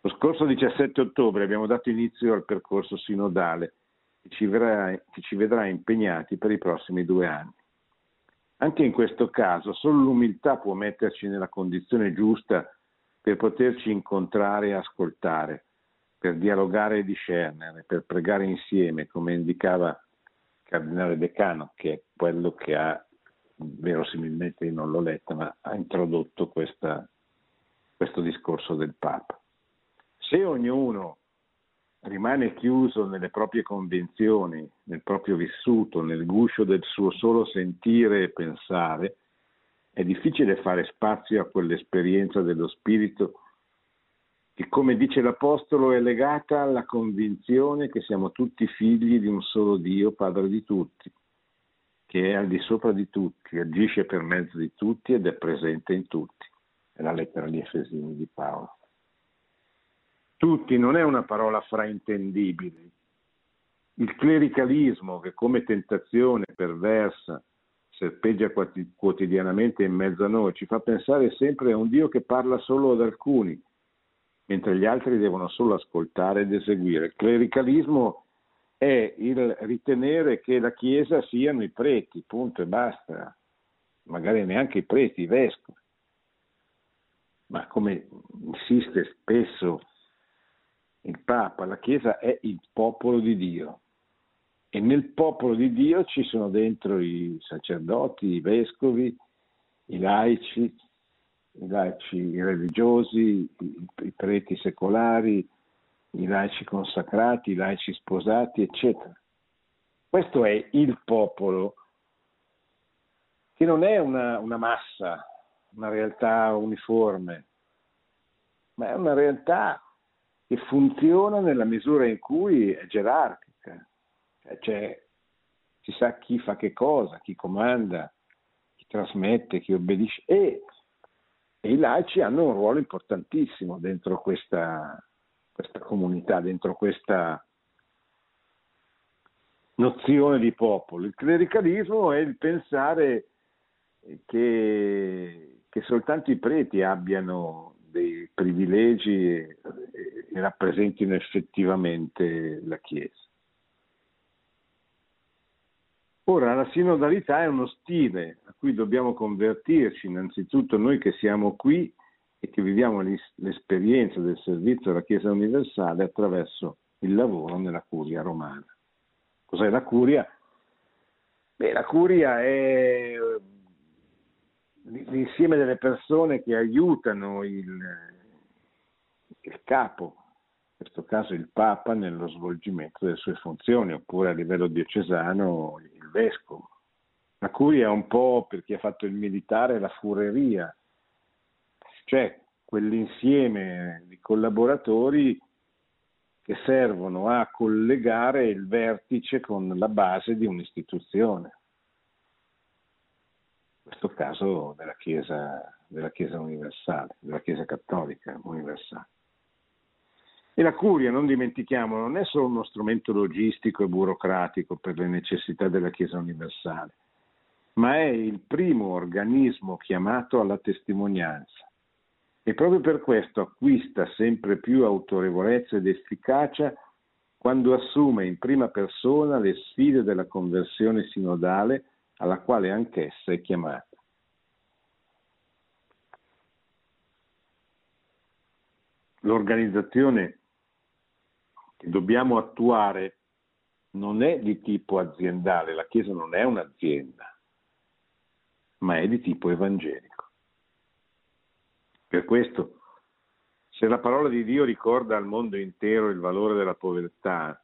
Lo scorso 17 ottobre abbiamo dato inizio al percorso sinodale che ci, verrà, che ci vedrà impegnati per i prossimi due anni. Anche in questo caso solo l'umiltà può metterci nella condizione giusta per poterci incontrare e ascoltare, per dialogare e discernere, per pregare insieme, come indicava il cardinale Decano, che è quello che ha, verosimilmente io non l'ho letta, ma ha introdotto questa, questo discorso del Papa. Se ognuno rimane chiuso nelle proprie convinzioni, nel proprio vissuto, nel guscio del suo solo sentire e pensare, è difficile fare spazio a quell'esperienza dello Spirito che, come dice l'Apostolo, è legata alla convinzione che siamo tutti figli di un solo Dio, Padre di tutti, che è al di sopra di tutti, agisce per mezzo di tutti ed è presente in tutti. È la lettera agli Efesini di Paolo. Tutti non è una parola fraintendibile. Il clericalismo, che come tentazione perversa serpeggia quotidianamente in mezzo a noi, ci fa pensare sempre a un Dio che parla solo ad alcuni, mentre gli altri devono solo ascoltare ed eseguire. Il clericalismo è il ritenere che la Chiesa siano i preti, punto e basta, magari neanche i preti, i vescovi. Ma come insiste spesso il Papa, la Chiesa è il popolo di Dio e nel popolo di Dio ci sono dentro i sacerdoti, i vescovi, i laici, i laici religiosi, i, preti secolari, i laici consacrati, i laici sposati, eccetera. Questo è il popolo, che non è una, una massa, una realtà uniforme, ma è una realtà che funziona nella misura in cui è gerarchica cioè, si sa chi fa che cosa, chi comanda, chi trasmette, chi obbedisce e, e i laici hanno un ruolo importantissimo dentro questa, questa comunità, dentro questa nozione di popolo. Il clericalismo è il pensare che, che soltanto i preti abbiano dei privilegi e, e rappresentino effettivamente la Chiesa. Ora, la sinodalità è uno stile a cui dobbiamo convertirci, innanzitutto noi che siamo qui e che viviamo l'esperienza del servizio alla Chiesa universale attraverso il lavoro nella curia romana. Cos'è la curia? Beh, la curia è l'insieme delle persone che aiutano il, il capo, in questo caso il Papa, nello svolgimento delle sue funzioni, oppure a livello diocesano vescovo. La curia è un po' per chi ha fatto il militare la fureria, cioè quell'insieme di collaboratori che servono a collegare il vertice con la base di un'istituzione. In questo caso della Chiesa, della Chiesa universale, della Chiesa cattolica universale. E la curia, non dimentichiamo, non è solo uno strumento logistico e burocratico per le necessità della Chiesa universale, ma è il primo organismo chiamato alla testimonianza e proprio per questo acquista sempre più autorevolezza ed efficacia quando assume in prima persona le sfide della conversione sinodale alla quale anch'essa è chiamata. L'organizzazione che dobbiamo attuare non è di tipo aziendale, la Chiesa non è un'azienda, ma è di tipo evangelico. Per questo, se la parola di Dio ricorda al mondo intero il valore della povertà,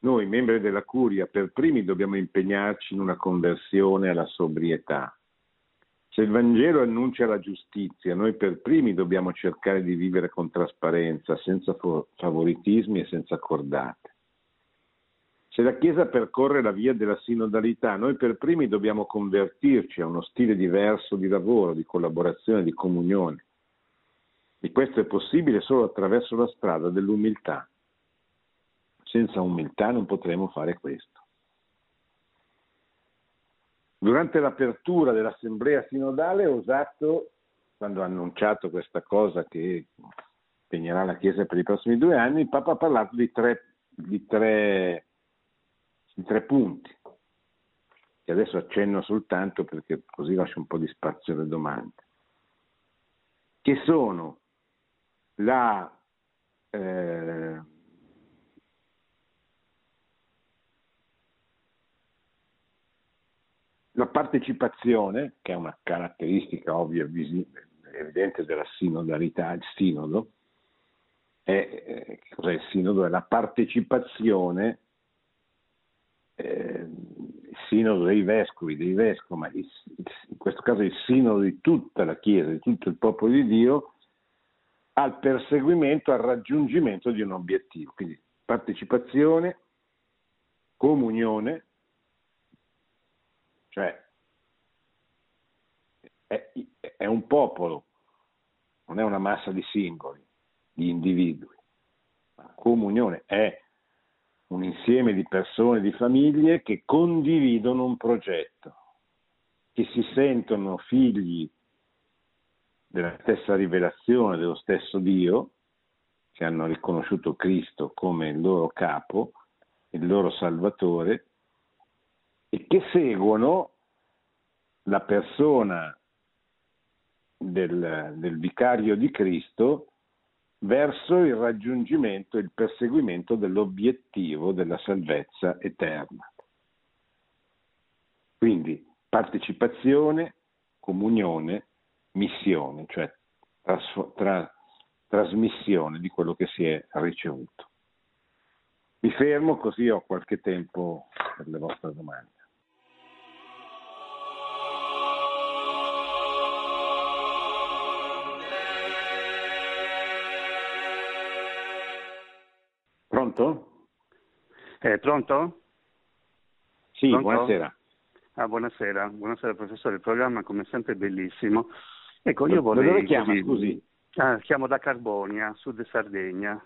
noi, membri della curia, per primi dobbiamo impegnarci in una conversione alla sobrietà. Se il Vangelo annuncia la giustizia, noi per primi dobbiamo cercare di vivere con trasparenza, senza favoritismi e senza cordate. Se la Chiesa percorre la via della sinodalità, noi per primi dobbiamo convertirci a uno stile diverso di lavoro, di collaborazione, di comunione. E questo è possibile solo attraverso la strada dell'umiltà. Senza umiltà non potremo fare questo. Durante l'apertura dell'assemblea sinodale ho usato, quando ha annunciato questa cosa che impegnerà la Chiesa per i prossimi due anni, il Papa ha parlato di tre, di tre i tre punti, che adesso accenno soltanto perché così lascio un po' di spazio alle domande, che sono la eh, la partecipazione, che è una caratteristica ovvia e evidente della sinodalità, il sinodo, è, eh, cos'è il sinodo? È la partecipazione eh, il sinodo dei vescovi, dei vescovi, ma il, in questo caso il sinodo di tutta la Chiesa, di tutto il popolo di Dio, al perseguimento, al raggiungimento di un obiettivo. Quindi partecipazione, comunione, cioè è, è un popolo, non è una massa di singoli, di individui. La comunione è un insieme di persone, di famiglie che condividono un progetto, che si sentono figli della stessa rivelazione dello stesso Dio, che hanno riconosciuto Cristo come il loro capo, il loro Salvatore, e che seguono la persona del, del vicario di Cristo verso il raggiungimento e il perseguimento dell'obiettivo della salvezza eterna. Quindi partecipazione, comunione, missione, cioè tras- tra- trasmissione di quello che si è ricevuto. Mi fermo così ho qualche tempo per le vostre domande. Pronto? Eh, pronto? Sì, pronto? buonasera. Ah, buonasera. buonasera professore, il programma come sempre è bellissimo. Ecco, io vorrei... Dove chiama, scusi? Ah, chiamo da Carbonia, sud Sardegna.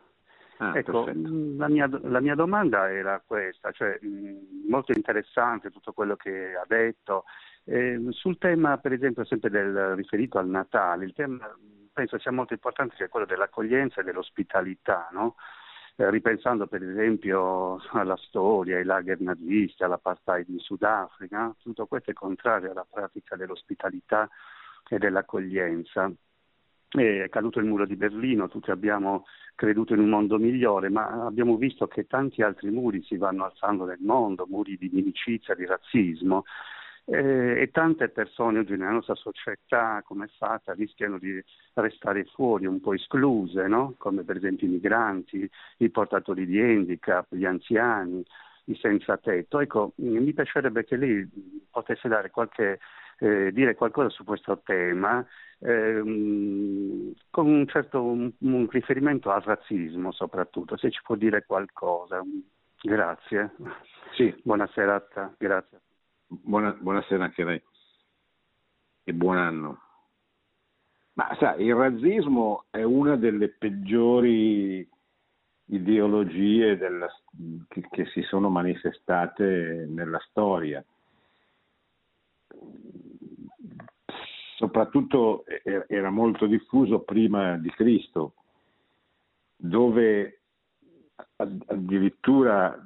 Ah, ecco, mm, la mia, la mia, domanda era questa, cioè mm, molto interessante tutto quello che ha detto. Eh, sul tema, per esempio, sempre del, riferito al Natale, il tema penso sia molto importante che è quello dell'accoglienza e dell'ospitalità, no? Eh, ripensando per esempio alla storia, ai lager nazisti, all'apartheid in Sudafrica, tutto questo è contrario alla pratica dell'ospitalità e dell'accoglienza. È caduto il muro di Berlino, tutti abbiamo creduto in un mondo migliore, ma abbiamo visto che tanti altri muri si vanno alzando nel mondo, muri di inimicizia, di razzismo, eh, e tante persone oggi nella nostra società, come è fatta, rischiano di restare fuori, un po' escluse, no? come per esempio i migranti, i portatori di handicap, gli anziani, i senza tetto. Ecco, mi piacerebbe che lei potesse dare qualche eh, dire qualcosa su questo tema ehm, con un certo un, un riferimento al razzismo soprattutto, se ci può dire qualcosa. Grazie. Sì. Buona serata, grazie. Buona, buonasera anche a lei e buon anno. Ma sa, il razzismo è una delle peggiori ideologie della, che, che, si sono manifestate nella storia. Soprattutto era molto diffuso prima di Cristo, dove addirittura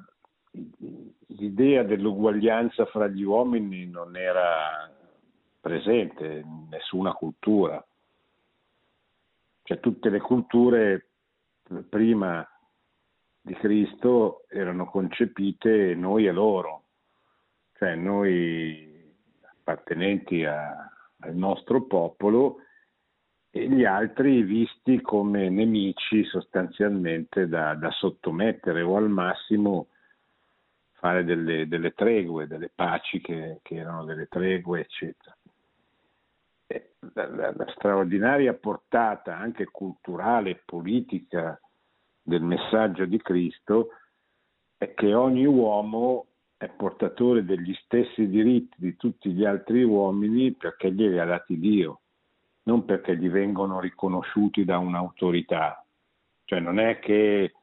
l'idea dell'uguaglianza fra gli uomini non era presente in nessuna cultura. Cioè tutte le culture prima di Cristo erano concepite noi e loro, cioè noi appartenenti a, al nostro popolo e gli altri visti come nemici sostanzialmente da, da sottomettere o al massimo fare delle, delle tregue, delle paci che, che, erano delle tregue, eccetera. La, la, la, straordinaria portata anche culturale e politica del messaggio di Cristo è che ogni uomo è portatore degli stessi diritti di tutti gli altri uomini perché glieli ha dati Dio, non perché gli vengono riconosciuti da un'autorità. Cioè non è che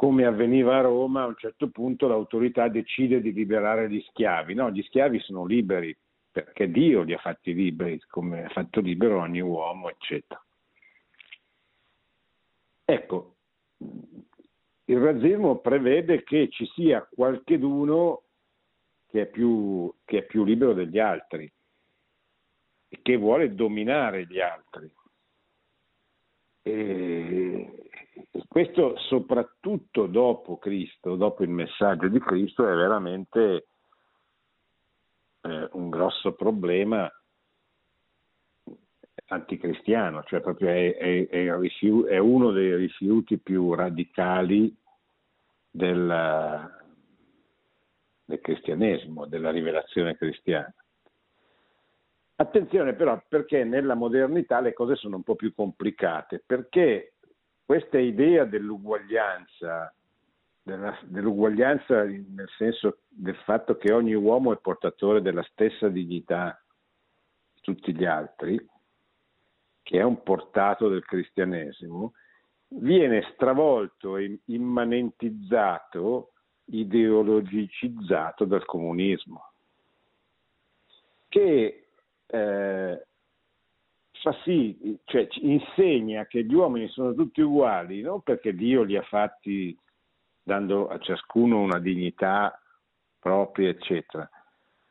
come avveniva a Roma, a un certo punto l'autorità decide di liberare gli schiavi. No, gli schiavi sono liberi perché Dio li ha fatti liberi, come ha fatto libero ogni uomo, eccetera. Ecco, il razzismo prevede che ci sia qualcheduno che è più, che è più libero degli altri e che vuole dominare gli altri. E questo soprattutto dopo Cristo, dopo il messaggio di Cristo, è veramente eh, un grosso problema anticristiano, cioè proprio è, è, è, rifiu- è uno dei rifiuti più radicali del, del cristianesimo, della rivelazione cristiana. Attenzione però perché nella modernità le cose sono un po' più complicate, perché questa idea dell'uguaglianza, della, dell'uguaglianza nel senso del fatto che ogni uomo è portatore della stessa dignità di tutti gli altri, che è un portato del cristianesimo, viene stravolto immanentizzato, ideologicizzato dal comunismo, che eh, fa sì, cioè insegna che gli uomini sono tutti uguali, non perché Dio li ha fatti dando a ciascuno una dignità propria, eccetera,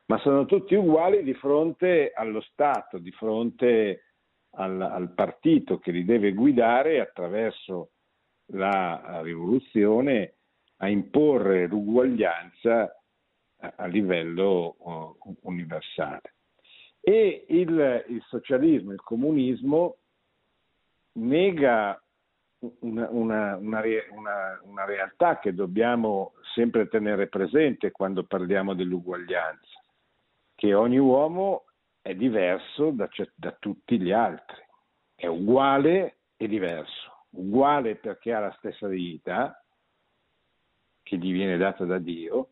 ma sono tutti uguali di fronte allo Stato, di fronte al, al partito che li deve guidare attraverso la rivoluzione a imporre l'uguaglianza a, a livello uh, universale. E il, il, socialismo, il comunismo nega una, una, una, una, realtà che dobbiamo sempre tenere presente quando parliamo dell'uguaglianza, che ogni uomo è diverso da, da tutti gli altri, è uguale e diverso, uguale perché ha la stessa dignità che gli viene data da Dio,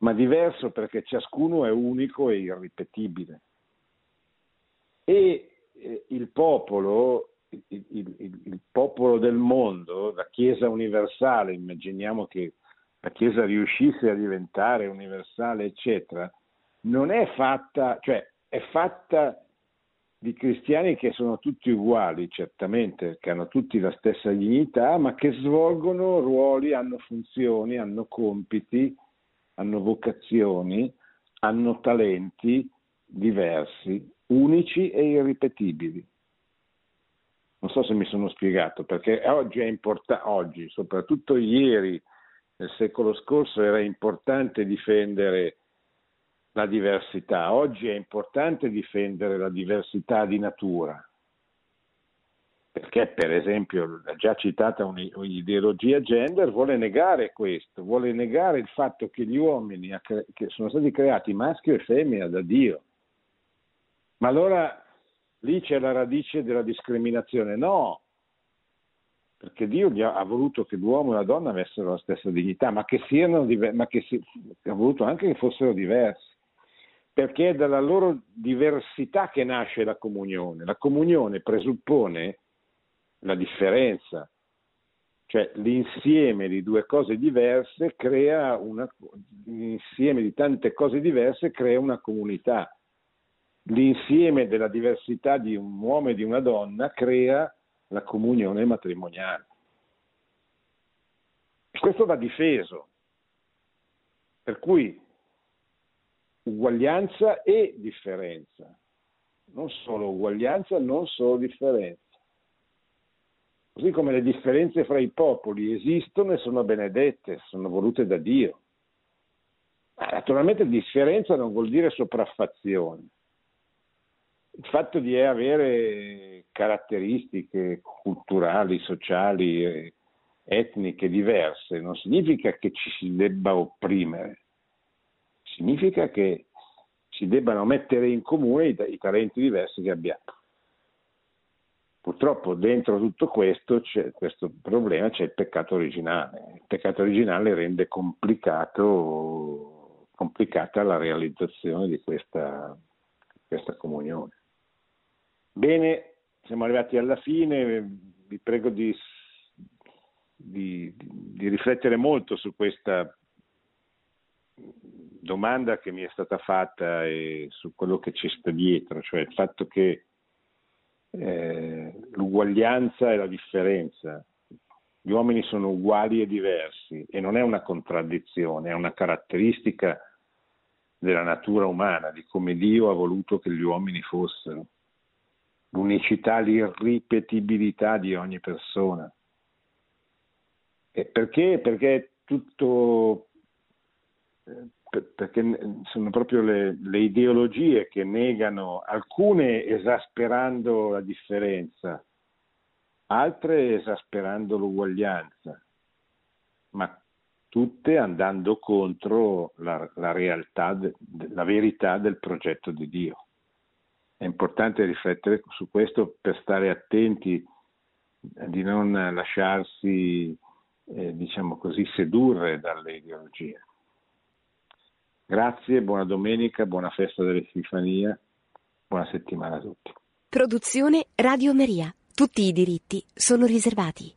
ma diverso perché ciascuno è unico e irripetibile. E eh, il popolo, il, il, il, popolo del mondo, la Chiesa universale, immaginiamo che la Chiesa riuscisse a diventare universale, eccetera, non è fatta, cioè è fatta di cristiani che sono tutti uguali, certamente, che hanno tutti la stessa dignità, ma che svolgono ruoli, hanno funzioni, hanno compiti, hanno vocazioni, hanno talenti diversi, unici e irripetibili. Non so se mi sono spiegato, perché oggi è importante, oggi, soprattutto ieri, nel secolo scorso, era importante difendere la diversità. Oggi è importante difendere la diversità di natura, perché per esempio la già citata un'ideologia gender vuole negare questo, vuole negare il fatto che gli uomini che sono stati creati maschio e femmina da Dio. Ma allora lì c'è la radice della discriminazione? No, perché Dio ha voluto che l'uomo e la donna avessero la stessa dignità, ma che, siano, ma che si, ha voluto anche che fossero diversi perché è dalla loro diversità che nasce la comunione. La comunione presuppone la differenza, cioè l'insieme di due cose diverse crea una, l'insieme di tante cose diverse crea una comunità. L'insieme della diversità di un uomo e di una donna crea la comunione matrimoniale. Questo va difeso. Per cui uguaglianza e differenza. Non solo uguaglianza, non solo differenza. Così come le differenze fra i popoli esistono e sono benedette, sono volute da Dio. Naturalmente differenza non vuol dire sopraffazione. Il fatto di avere caratteristiche culturali, sociali, etniche diverse non significa che ci si debba opprimere, significa che si debbano mettere in comune i, i talenti diversi che abbiamo. Purtroppo dentro tutto questo, questo problema c'è il peccato originale. Il peccato originale rende complicata la realizzazione di questa, questa comunione. Bene, siamo arrivati alla fine, vi prego di, di, di riflettere molto su questa domanda che mi è stata fatta e su quello che ci sta dietro, cioè il fatto che eh, l'uguaglianza e la differenza. Gli uomini sono uguali e diversi e non è una contraddizione, è una caratteristica della natura umana, di come Dio ha voluto che gli uomini fossero. L'unicità, l'irripetibilità di ogni persona. E perché? Perché tutto eh, perché sono proprio le, le, ideologie che negano alcune esasperando la differenza, altre esasperando l'uguaglianza, ma tutte andando contro la, la realtà, la verità del progetto di Dio. È importante riflettere su questo per stare attenti di non lasciarsi, eh, diciamo così, sedurre dalle ideologie. Grazie, buona domenica, buona festa dell'Epifania, buona settimana a tutti. Produzione Radio Maria. Tutti i diritti sono riservati.